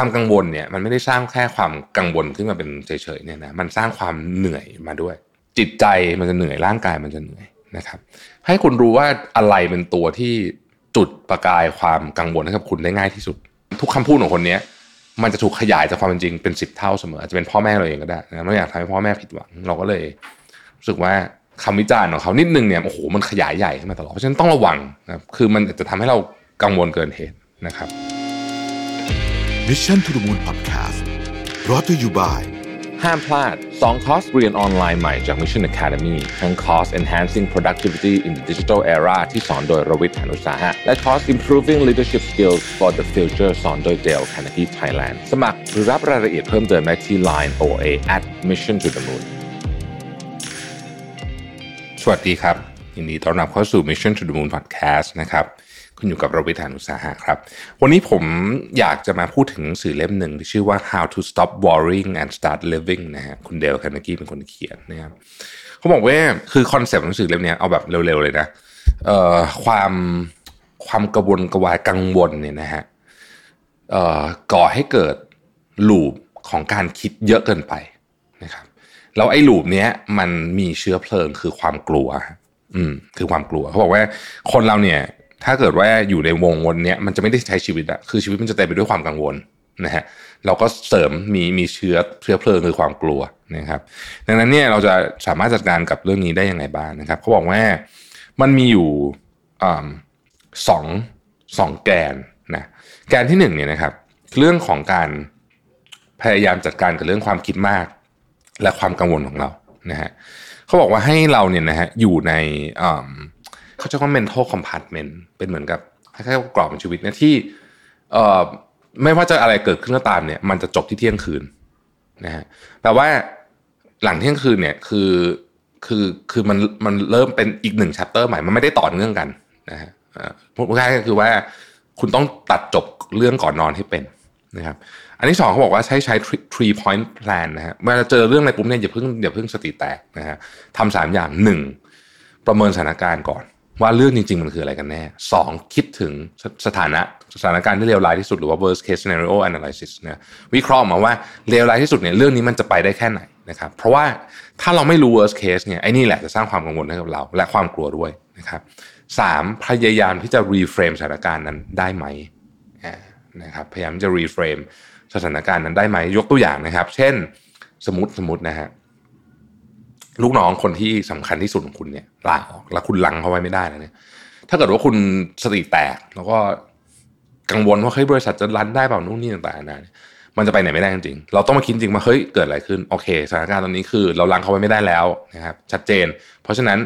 ความกังวลเนี่ยมันไม่ได้สร้างแค่ความกังวลขึ้นมาเป็นเฉยๆเนี่ยนะมันสร้างความเหนื่อยมาด้วย จิตใจมันจะเหนื่อยร่างกายมันจะเหนื่อยนะครับ ให้คุณรู้ว่าอะไรเป็นตัวที่จุดประกายความกังวลให้กับคุณได้ง่ายที่สุด ทุกคำพูดของคนนี้มันจะถูกขยายจากความเป็นจริงเป็นสิบเท่าเสมออาจจะเป็นพ่อแม่เราเองก็ได้นะไม่อยากทำให้พ่อแม่ผิดหวังเราก็เลยรู้สึกว่าคำวิจารณ์ของเขานิดนึงเนี่ยโอ้โหมันขยายใหญ่ขึ้นมาตลอดเพราะฉะนั้นต้องระวังนะคือมันจะทำให้เรากังวลเกินเหตุนะครับ Mission to the Moon Podcast brought to you by ห้ามพลาด 2 คอร์สเรียนออนไลน์ใหม่จาก Mission Academy ทั้งคอร์ส Enhancing Productivity in the Digital Era ที่สอนโดยรวิทย์หานุสาหะและคอร์ส Improving Leadership Skills for the Future สอนโดย Dale Carnegie Thailand สมัครหรือรับรายละเอียดเพิ่มเติมได้ที่ Line OA at Mission to the Moon สวัสดีครับยินดีต้อนรับเข้าสู่ Mission to the Moon Podcast นะครับ คุณอยู่กับรวิศ หาญอุตสาหะครับ วันนี้ผมอยากจะมาพูดถึงหนังสือเล่มหนึ่งที่ชื่อว่า How to Stop Worrying and Start Living นะฮะคุณ Dale Carnegie เป็นคนเขียนนะครับเขาบอกว่าคือคอนเซปต์หนังสือเล่มนี้เอาแบบเร็วๆเลยนะเอ่อความความกระวนกระวายกังวลเนี่ยนะฮะเอ่อก่อให้เกิด loop ของการคิดเยอะเกินไปนะครับแล้วไอ้ลูปเนี้ยมันมีเชื้อเพลิงคือความกลัว อืมคือความกลัวเขาบอกว่าคนเราเนี่ย ถ้าเกิดว่าอยู่ในวงวนเนี้ยมันจะไม่ได้ใช้ชีวิตอะคือชีวิตมันจะเต็มไปด้วยความกังวลนะฮะเราก็เสริมมีมีเชื้อเชื้อเพลิงคือความกลัวนะครับ ดังนั้นเนี่ยเราจะสามารถจัดการกับเรื่องนี้ได้ยังไงบ้างนะครับเขาบอกว่ามันมีอยู่สองสองแกนนะแกนที่หนึ่งเนี่ยนะครับ เรื่องของการพยายามจัดการกับเรื่องความคิดมาก และความกังวลของเรานะฮะเขาบอกว่าให้เราเนี่ยนะฮะอยู่ใน เขาจะว่า mental compartment เป็นเหมือนกับคล้ายๆกรอบชีวิตเนี่ยที่เอ่อไม่ว่าจะอะไรเกิดขึ้นก็ตามเนี่ย มันจะจบที่เที่ยงคืนนะฮะแปลว่าหลังเที่ยงคืนเนี่ยคือคือคือมันมันเริ่มเป็นอีกหนึ่ง chapter ใหม่ มันไม่ได้ต่อเนื่องกันนะฮะพูดง่ายๆก็คือว่าคุณต้องตัดจบเรื่องก่อนนอนให้เป็นนะครับ อันที่สองเขาบอกว่าใช้ใช้ three point plan นะฮะเมื่อเจอเรื่องอะไรปุ๊บเนี่ยอย่าเพิ่งอย่าเพิ่งสติแตกนะฮะทำสามอย่างหนึ่งประเมินสถานการณ์ก่อน ว่าเรื่องจริง ๆ มันคืออะไรกันแน่สองคิดถึงสถานะสถานการณ์ที่เลวร้ายที่สุดหรือว่า worst case scenario analysis นะวิเคราะห์มาว่าเลวร้ายที่สุดเนี่ยเรื่องนี้มันจะไปได้แค่ไหนนะครับเพราะว่าถ้าเราไม่รู้ worst case เนี่ยไอ้นี่แหละจะสร้างความกังวลให้กับเรา และความกลัวด้วยนะครับสามพยายามที่จะ reframe สถานการณ์นั้นได้ไหมนะครับพยายามจะ reframe สถานการณ์นั้นได้ไหมยกตัวอย่างนะครับ เช่น สมมติสมมตินะฮะ ลูกน้องคนที่สำคัญที่สุดของคุณเนี่ยลาออกแล้วคุณลังเขาไว้ไม่ได้แล้วเนี่ย ถ้าเกิดว่าคุณสติแตก แล้วก็กังวลว่าเฮ้ยบริษัทจะรันได้เปล่านู่นนี่ต่างๆนะมันจะไปไหนไม่ได้จริงเราต้องมาคิดจริงว่าเฮ้ยเกิดอะไรขึ้นโอเคสถานการณ์ตอนนี้คือ เราลังเขาไว้ไม่ได้แล้วนะครับชัดเจน เพราะฉะนั้น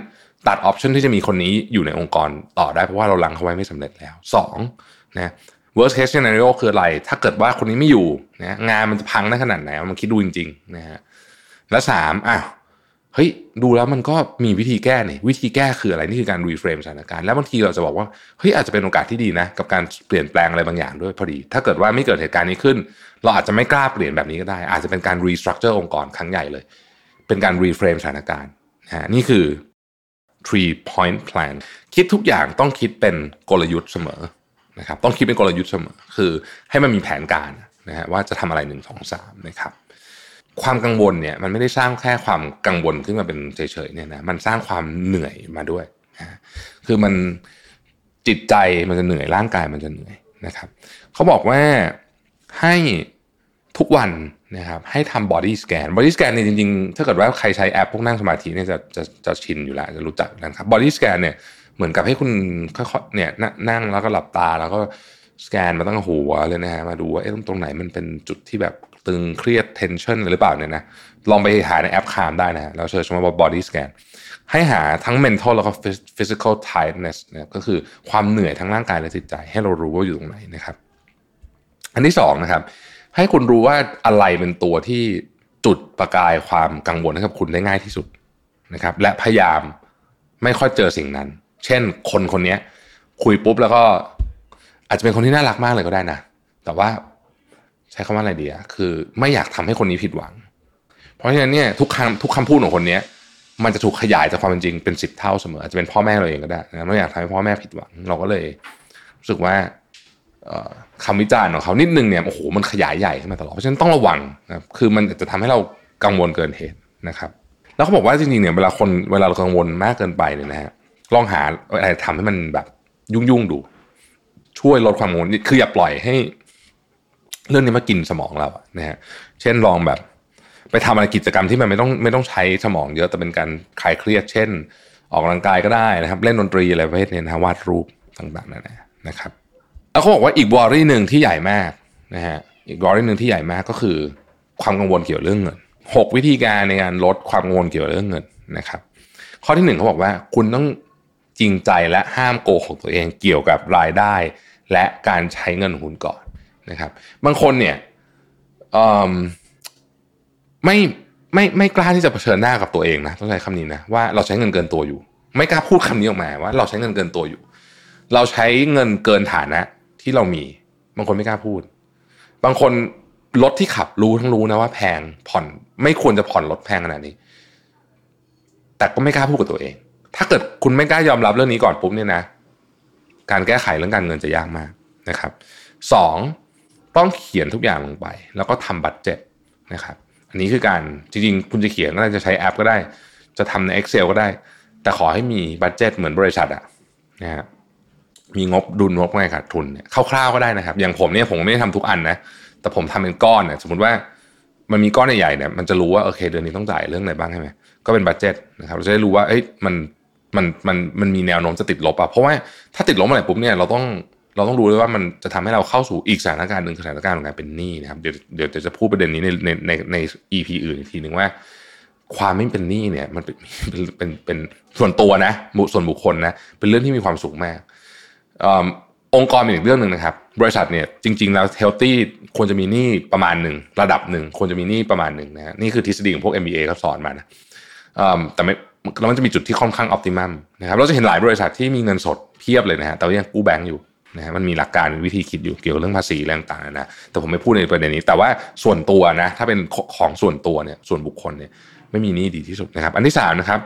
ตัด option ที่จะมีคนนี้อยู่ในองค์กรต่อได้เพราะว่าเรารั้งเขาไว้ไม่สำเร็จแล้วสองนะ worst case scenario คืออะไร ถ้าเกิดว่าคนนี้ไม่อยู่นะงานมันจะพังได้ขนาดไหน มันคิดดูจริงๆนะฮะและสามอ้าว เฮ้ยดูแล้วมันก็มีวิธีแก้นี่วิธีแก้คืออะไรนี่คือการ reframe สถานการณ์แล้วบางทีเราจะบอกว่าเฮ้ยอาจจะเป็นโอกาสที่ดีนะ กับการเปลี่ยนแปลงอะไรบางอย่างด้วยพอดี ถ้าเกิดว่าไม่เกิดเหตุการณ์นี้ขึ้น เราอาจจะไม่กล้าเปลี่ยนแบบนี้ก็ได้ อาจจะเป็นการ restructure องค์กรครั้งใหญ่เลย เป็นการรีเฟรมสถานการณ์นะนี่คือ three point plan คิดทุกอย่างต้องคิดเป็นกลยุทธ์เสมอนะครับต้องคิดเป็นกลยุทธ์เสมอคือให้มันมีแผนการนะฮะว่าจะทำอะไรหนึ่งสองสามนะครับ ความกังวลเนี่ยมันไม่ได้สร้างแค่ความกังวลขึ้นมาเป็นเฉยๆเนี่ยนะมันสร้างความเหนื่อยมาด้วยนะคือมันจิตใจมันจะเหนื่อยร่างกายมันจะเหนื่อยนะครับเขาบอกว่าให้ทุกวันนะครับให้ทำ body scan body scan เนี่ยจริงๆ ถ้าเกิดว่าใครใช้แอปพวกนั่งสมาธิเนี่ยจะจะจะชินอยู่แล้วจะรู้จักนะครับ body scan เนี่ยเหมือนกับให้คุณค่อยๆเนี่ยนั่งแล้วก็หลับตาแล้วก็สแกนมาตั้งแต่หัวเลยนะฮะมาดูว่าเอ๊ะตรงไหนมันเป็นจุดที่แบบ ตึงเครียด tension หรือเปล่าเนี่ยนะลองไปหาในแอป Calm ได้นะเราเชิญว่า body scan ให้หาทั้ง mental แล้วก็ physical tiredness เนี่ยก็คือความเหนื่อยทั้งร่างกายและจิตใจ ให้เรารู้ว่าอยู่ตรงไหนนะครับ อันที่สองนะครับ ให้คุณรู้ว่าอะไรเป็นตัวที่จุดประกายความกังวลให้กับคุณได้ง่ายที่สุดนะครับ และพยายามไม่ค่อยเจอสิ่งนั้น เช่น คนคนนี้คุยปุ๊บแล้วก็ อาจจะเป็นคนที่น่ารักมากเลยก็ได้นะ แต่ว่า ใช้คำว่าอะไรดีอะคือ ไม่อยากทำให้คนนี้ผิดหวัง เพราะฉะนั้นเนี่ยทุกคำทุกคำพูดของคนนี้มันจะถูกขยายจากความเป็นจริงเป็นสิบเท่าเสมออาจจะเป็นพ่อแม่เราเองก็ได้นะไม่อยากทำให้พ่อแม่ผิดหวัง เราก็เลยรู้สึกว่าคำวิจารณ์ของเขานิดนึงเนี่ยโอ้โหมันขยายใหญ่ขึ้นมาตลอดเพราะฉะนั้นต้องระวังนะคือมันจะทำให้เรากังวลเกินเหตุนะครับ แล้วเขาบอกว่าจริงๆเนี่ยเวลาคนเวลาเรากังวลมากเกินไปเนี่ยนะฮะลองหาอะไรทำให้มันแบบยุ่งๆดู ช่วยลดความกังวลคืออย่าปล่อยให้ เรื่องนี้มากินสมองเรานะฮะเช่นลองแบบ ไปทำอะไรกิจกรรมที่มันไม่ต้องไม่ต้องใช้สมองเยอะแต่เป็นการคลายเครียด เช่น ออกกำลังกายก็ได้นะครับ เล่นดนตรีอะไรประเภทนี้นะวาดรูปต่างๆนั่นแหละนะครับ แล้วเขาบอกว่าอีกวอรี่หนึ่งที่ใหญ่มากนะฮะอีกวอรี่หนึ่งที่ใหญ่มากก็คือ ความกังวลเกี่ยวเรื่องเงินหกวิธีการในการลดความกังวลเกี่ยวเรื่องเงินนะครับ ข้อที่หนึ่งเขาบอกว่าคุณต้องจริงใจและห้ามโกหกตัวเองเกี่ยวกับรายได้ และการใช้เงินของคุณก่อน นะครับ บางคนเนี่ยไม่ไม่ไม่กล้าที่จะเผชิญหน้ากับตัวเองนะต้องใช้คำนี้นะว่าเราใช้เงินเกินตัวอยู่ ไม่กล้าพูดคำนี้ออกมาว่า เราใช้เงินเกินตัวอยู่ เราใช้เงินเกินฐานะที่เรามี บางคนไม่กล้าพูด บางคนรถที่ขับรู้ทั้งรู้นะว่าแพงผ่อนไม่ควรจะผ่อนรถแพงขนาดนี้ แต่ก็ไม่กล้าพูดกับตัวเอง ถ้าเกิดคุณไม่กล้ายอมรับเรื่องนี้ก่อนปุ๊บเนี่ยนะ การแก้ไขเรื่องการเงินจะยากมากนะครับสอง ต้องเขียนทุกอย่างลงไป แล้วก็ทำ budget นะครับอันนี้คือการจริงๆ คุณจะเขียนก็ได้จะใช้แอปก็ได้ จะทำใน Excel ก็ได้ แต่ขอให้มี budget เหมือนบริษัทอะนะฮะมีงบดุลงบกำไรขาดทุนเนี่ยคร่าวๆก็ได้นะครับ อย่างผมเนี่ยผมไม่ได้ทำทุกอันนะแต่ผมทำเป็นก้อนเนี่ยสมมติว่ามันมีก้อนใหญ่ๆเนี่ยมันจะรู้ว่าโอเคเดือนนี้ต้องจ่ายเรื่องอะไรบ้างใช่ไหมก็เป็น budget นะครับเราจะได้รู้ว่าเอ้ยมันมันมันมันมีแนวโน้มจะติดลบอะเพราะว่าถ้าติดลบเมื่อไรปุ๊บเนี่ยเราต้อง เราต้องรู้ด้วยว่ามันจะทำให้เราเข้าสู่อีกสถานการณ์หนึ่งสถานการณ์ของการเป็นหนี้นะครับเดี๋ยวเดี๋ยวจะพูดประเด็นนี้ในในในใน EP อื่นอีกทีหนึ่งว่า ความไม่เป็นหนี้เนี่ย มันเป็นเป็นเป็นส่วนตัวนะส่วนบุคคลนะ เป็นเรื่องที่มีความสุขมากองค์กรเป็นอีกเรื่องหนึ่งนะครับ บริษัทเนี่ยจริง ๆ แล้ว healthy ควรจะมีหนี้ประมาณหนึ่งระดับหนึ่งควรจะมีหนี้ประมาณหนึ่งนะนี่คือทฤษฎีของพวก MBA เขาสอนมานะแต่ไม่แล้วมันจะมีจุดที่ค่อนข้างออพติมัมนะครับเราจะเห็นหลายบริษัทที่มีเงินสดเพียบเลยนะฮะแต่ยังกู้แบงก์อยู่ นะมันมีหลักการวิธีคิดอยู่เกี่ยวเรื่องภาษีแรต่างๆนะแต่ผมไม่พูดในประเด็นนี้ แต่ว่าส่วนตัวนะถ้าเป็นของส่วนตัวเนี่ยส่วนบุคคลเนี่ยไม่มีนี่ดีที่สุดนะครับ อันที่สามนะครับ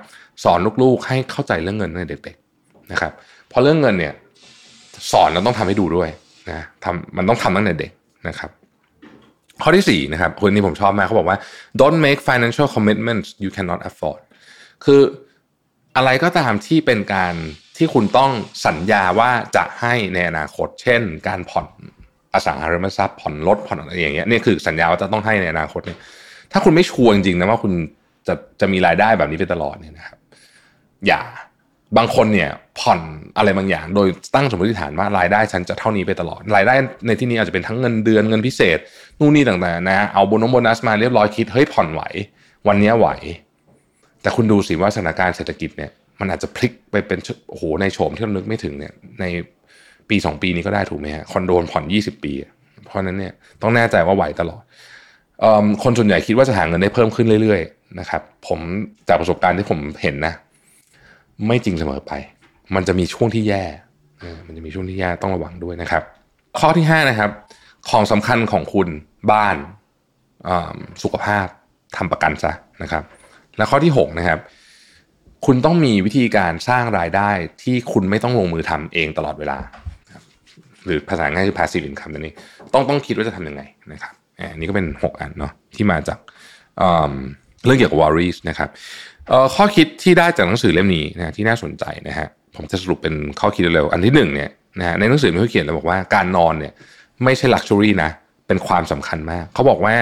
สอนลูกๆให้เข้าใจเรื่องเงินในเด็กๆนะครับเพราะเรื่องเงินเนี่ยสอนเราต้องทำให้ดูด้วยนะทำมันต้องทำตั้งแต่เด็กนะครับข้อที่สี่นะครับคนนี้ผมชอบมากเขาบอกว่า don't make financial commitments you cannot afford คืออะไรก็ตามที่เป็นการ ที่คุณต้องสัญญาว่าจะให้ในอนาคต เช่น การผ่อนอสังหาริมทรัพย์ผ่อนรถผ่อนอะไรอย่างเงี้ยนี่คือสัญญาว่าจะต้องให้ในอนาคตเนี่ยถ้าคุณไม่ชัวร์จริงๆนะว่าคุณจะจะมีรายได้แบบนี้ไปตลอดเนี่ยนะครับ อย่าบางคนเนี่ยผ่อนอะไรบางอย่าง โดยตั้งสมมติฐานว่ารายได้ฉันจะเท่านี้ไปตลอด รายได้ในที่นี้อาจจะเป็นทั้งเงินเดือนเงินพิเศษ นู่นนี่ต่างๆนะ เอาโบนัสโบนัสมาเรียบร้อยคิดเฮ้ยผ่อนไหว วันนี้ไหว แต่คุณดูสิว่าสถานการณ์เศรษฐกิจเนี่ย มันอาจจะพลิกไปเป็นโอ้โหในโฉมที่เรานึกไม่ถึงเนี่ยในปีสองปีนี้ก็ได้ถูกไหมฮะคอนโดผ่อนยี่สิบปี เพราะนั้นเนี่ยต้องแน่ใจว่าไหวตลอดคนส่วนใหญ่คิดว่าจะหาเงินได้เพิ่มขึ้นเรื่อยๆนะครับผมจากประสบการณ์ที่ผมเห็นนะ ไม่จริงเสมอไป มันจะมีช่วงที่แย่มันจะมีช่วงที่แย่ต้องระวังด้วยนะครับ ข้อที่ห้านะครับ ของสำคัญของคุณบ้านสุขภาพทำประกันซะนะครับ และข้อที่หกนะครับ คุณต้องมีวิธีการสร้างรายได้ที่คุณไม่ต้องลงมือทำเองตลอดเวลา หรือภาษาง่ายคือ passive income ตัวนี้ต้องต้องคิดว่าจะทำยังไงนะครับอันนี้ก็เป็น 6 อันเนาะที่มาจากเรื่องเกี่ยวกับ worries นะครับข้อคิดที่ได้จากหนังสือเล่มนี้นะที่น่าสนใจนะฮะผมจะสรุปเป็นข้อคิดเร็วๆอันที่หนึ่งเนี่ยนะฮะในหนังสือเขาเขียนเลยบอกว่าการนอนเนี่ยไม่ใช่ luxury นะเป็นความสำคัญมาก เขาบอกว่า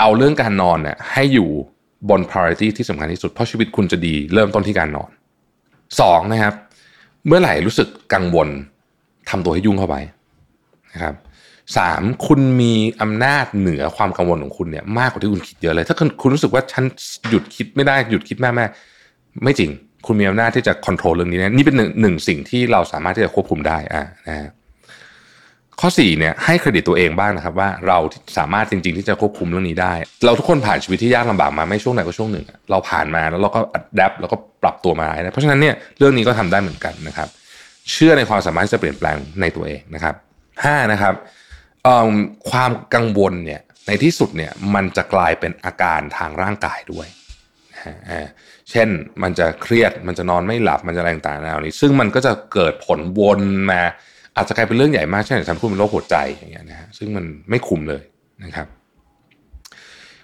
เอาเรื่องการนอนเนี่ยให้อยู่ บน priority ที่สำคัญที่สุด เพราะชีวิตคุณจะดีเริ่มต้นที่การนอนสองนะครับ เมื่อไหร่รู้สึกกังวลทำตัวให้ยุ่งเข้าไปนะครับสามคุณมีอำนาจเหนือความกังวลของคุณเนี่ยมากกว่าที่คุณคิดเยอะเลย ถ้าคุณรู้สึกว่าฉันหยุดคิดไม่ได้หยุดคิดแม่แม่ไม่จริง คุณมีอำนาจที่จะควบคุมเรื่องนี้นะนี่เป็นหนึ่งหนึ่งสิ่งที่เราสามารถที่จะควบคุมได้อ่านะ ข้อ4เนี่ยให้เครดิตตัวเองบ้างนะครับ ว่าเราสามารถจริง ๆ ที่จะควบคุมเรื่องนี้ได้ เราทุกคนผ่านชีวิตที่ยากลำบากมาไม่ช่วงไหนก็ช่วงหนึ่ง เราผ่านมาแล้วเราก็อัดแอปแล้วก็ปรับตัวมาได้เพราะฉะนั้นเนี่ยเรื่องนี้ก็ทำได้เหมือนกันนะครับ เชื่อในความสามารถที่จะเปลี่ยนแปลงในตัวเองนะครับ5นะครับความกังวลเนี่ยในที่สุดเนี่ยมันจะกลายเป็นอาการทางร่างกายด้วยเช่นมันจะเครียดมันจะนอนไม่หลับมันจะอะไรต่างๆเหล่านี้ ซึ่งมันก็จะเกิดผลวนมา อาจจะกลายเป็นเรื่องใหญ่มากเช่นฉันคุณเป็นโรคหัวใจอย่างเงี้ยนะฮะซึ่งมันไม่คุ้มเลยนะครับ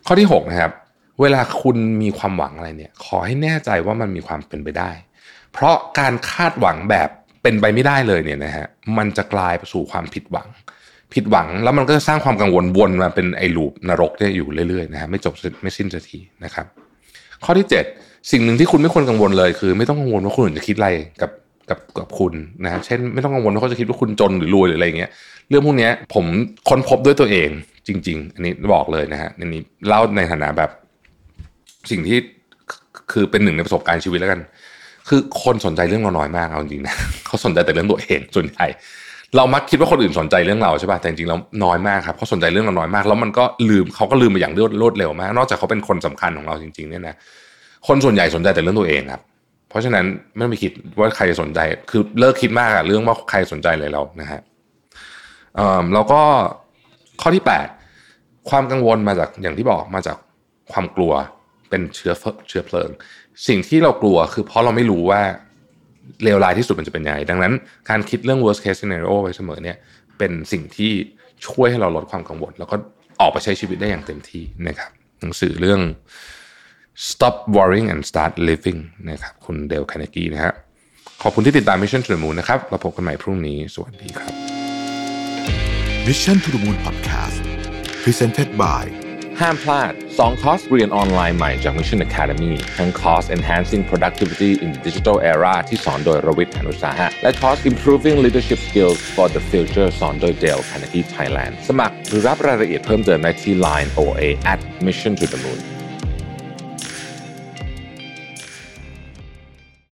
ข้อที่6นะครับ เวลาคุณมีความหวังอะไรเนี่ย ขอให้แน่ใจว่ามันมีความเป็นไปได้ เพราะการคาดหวังแบบเป็นไปไม่ได้เลยเนี่ยนะฮะมันจะกลายไปสู่ความผิดหวัง ผิดหวังแล้วมันก็จะสร้างความกังวลวนมาเป็นไอ้ลูปนรกเนี่ยอยู่เรื่อยๆนะฮะไม่จบไม่สิ้นสักทีนะครับ ข้อที่ 7 สิ่งหนึ่งที่คุณไม่ควรกังวลเลย คือ ไม่ต้องกังวลว่าคนอื่นจะคิดอะไรกับ กับกับคุณนะฮะเช่นไม่ต้องกังวลว่าเขาจะคิดว่าคุณจนหรือรวยหรืออะไรเงี้ย เรื่องพวกนี้ผมค้นพบด้วยตัวเองจริง ๆ อันนี้บอกเลยนะฮะอันนี้เล่าในฐานะแบบ สิ่งที่คือเป็นหนึ่งในประสบการณ์ชีวิตแล้วกัน คือคนสนใจเรื่องเราน้อยมากเอาจริงนะเขาสนใจแต่เรื่องตัวเองส่วนใหญ่เรามักคิดว่าคนอื่นสนใจเรื่องเราใช่ป่ะแต่จริงๆแล้วน้อยมากครับเขาสนใจเรื่องเราน้อยมาก แล้วมันก็ลืมเขาก็ลืมไปอย่างรวดเร็วมาก นอกจากเขาเป็นคนสำคัญของเราจริงๆเนี่ยนะคนส่วนใหญ่สนใจแต่เรื่องตัวเองครับ เพราะฉะนั้นไม่ต้องไปคิดว่าใครสนใจ คือเลิกคิดมากอะเรื่องว่าใครสนใจอะไรเรานะฮะแล้วก็ข้อที่ 8 ความกังวลมาจากอย่างที่บอกมาจากความกลัวเป็นเชื้อเชื้อเพลิง สิ่งที่เรากลัวคือเพราะเราไม่รู้ว่าเลวร้ายที่สุดมันจะเป็นยังไงดังนั้นการคิดเรื่อง worst case scenario ไว้เสมอเนี่ยเป็นสิ่งที่ช่วยให้เราลดความกังวล แล้วก็ออกไปใช้ชีวิตได้อย่างเต็มที่นะครับหนังสือเรื่อง stop worrying and start living นะครับคุณเดลคานากีนะฮะขอบคุณที่ติดตาม Mission to the Moon นะครับเราพบกันใหม่พรุ่งนี้ สวัสดีครับ Mission to the Moon Podcast Presented by ห้ามพลาด 2 คอร์สเรียนออนไลน์ใหม่จาก Mission Academy ทั้งคอร์ส Enhancing Productivity in the Digital Era ที่สอนโดยรวิทย์หานุสาหะ และคอร์ส Improving Leadership Skills for the Future สอนโดย Dale Carnegie Thailand สมัครหรือรับรายละเอียดเพิ่มเติมได้ที่ Line OA at Mission to the Moon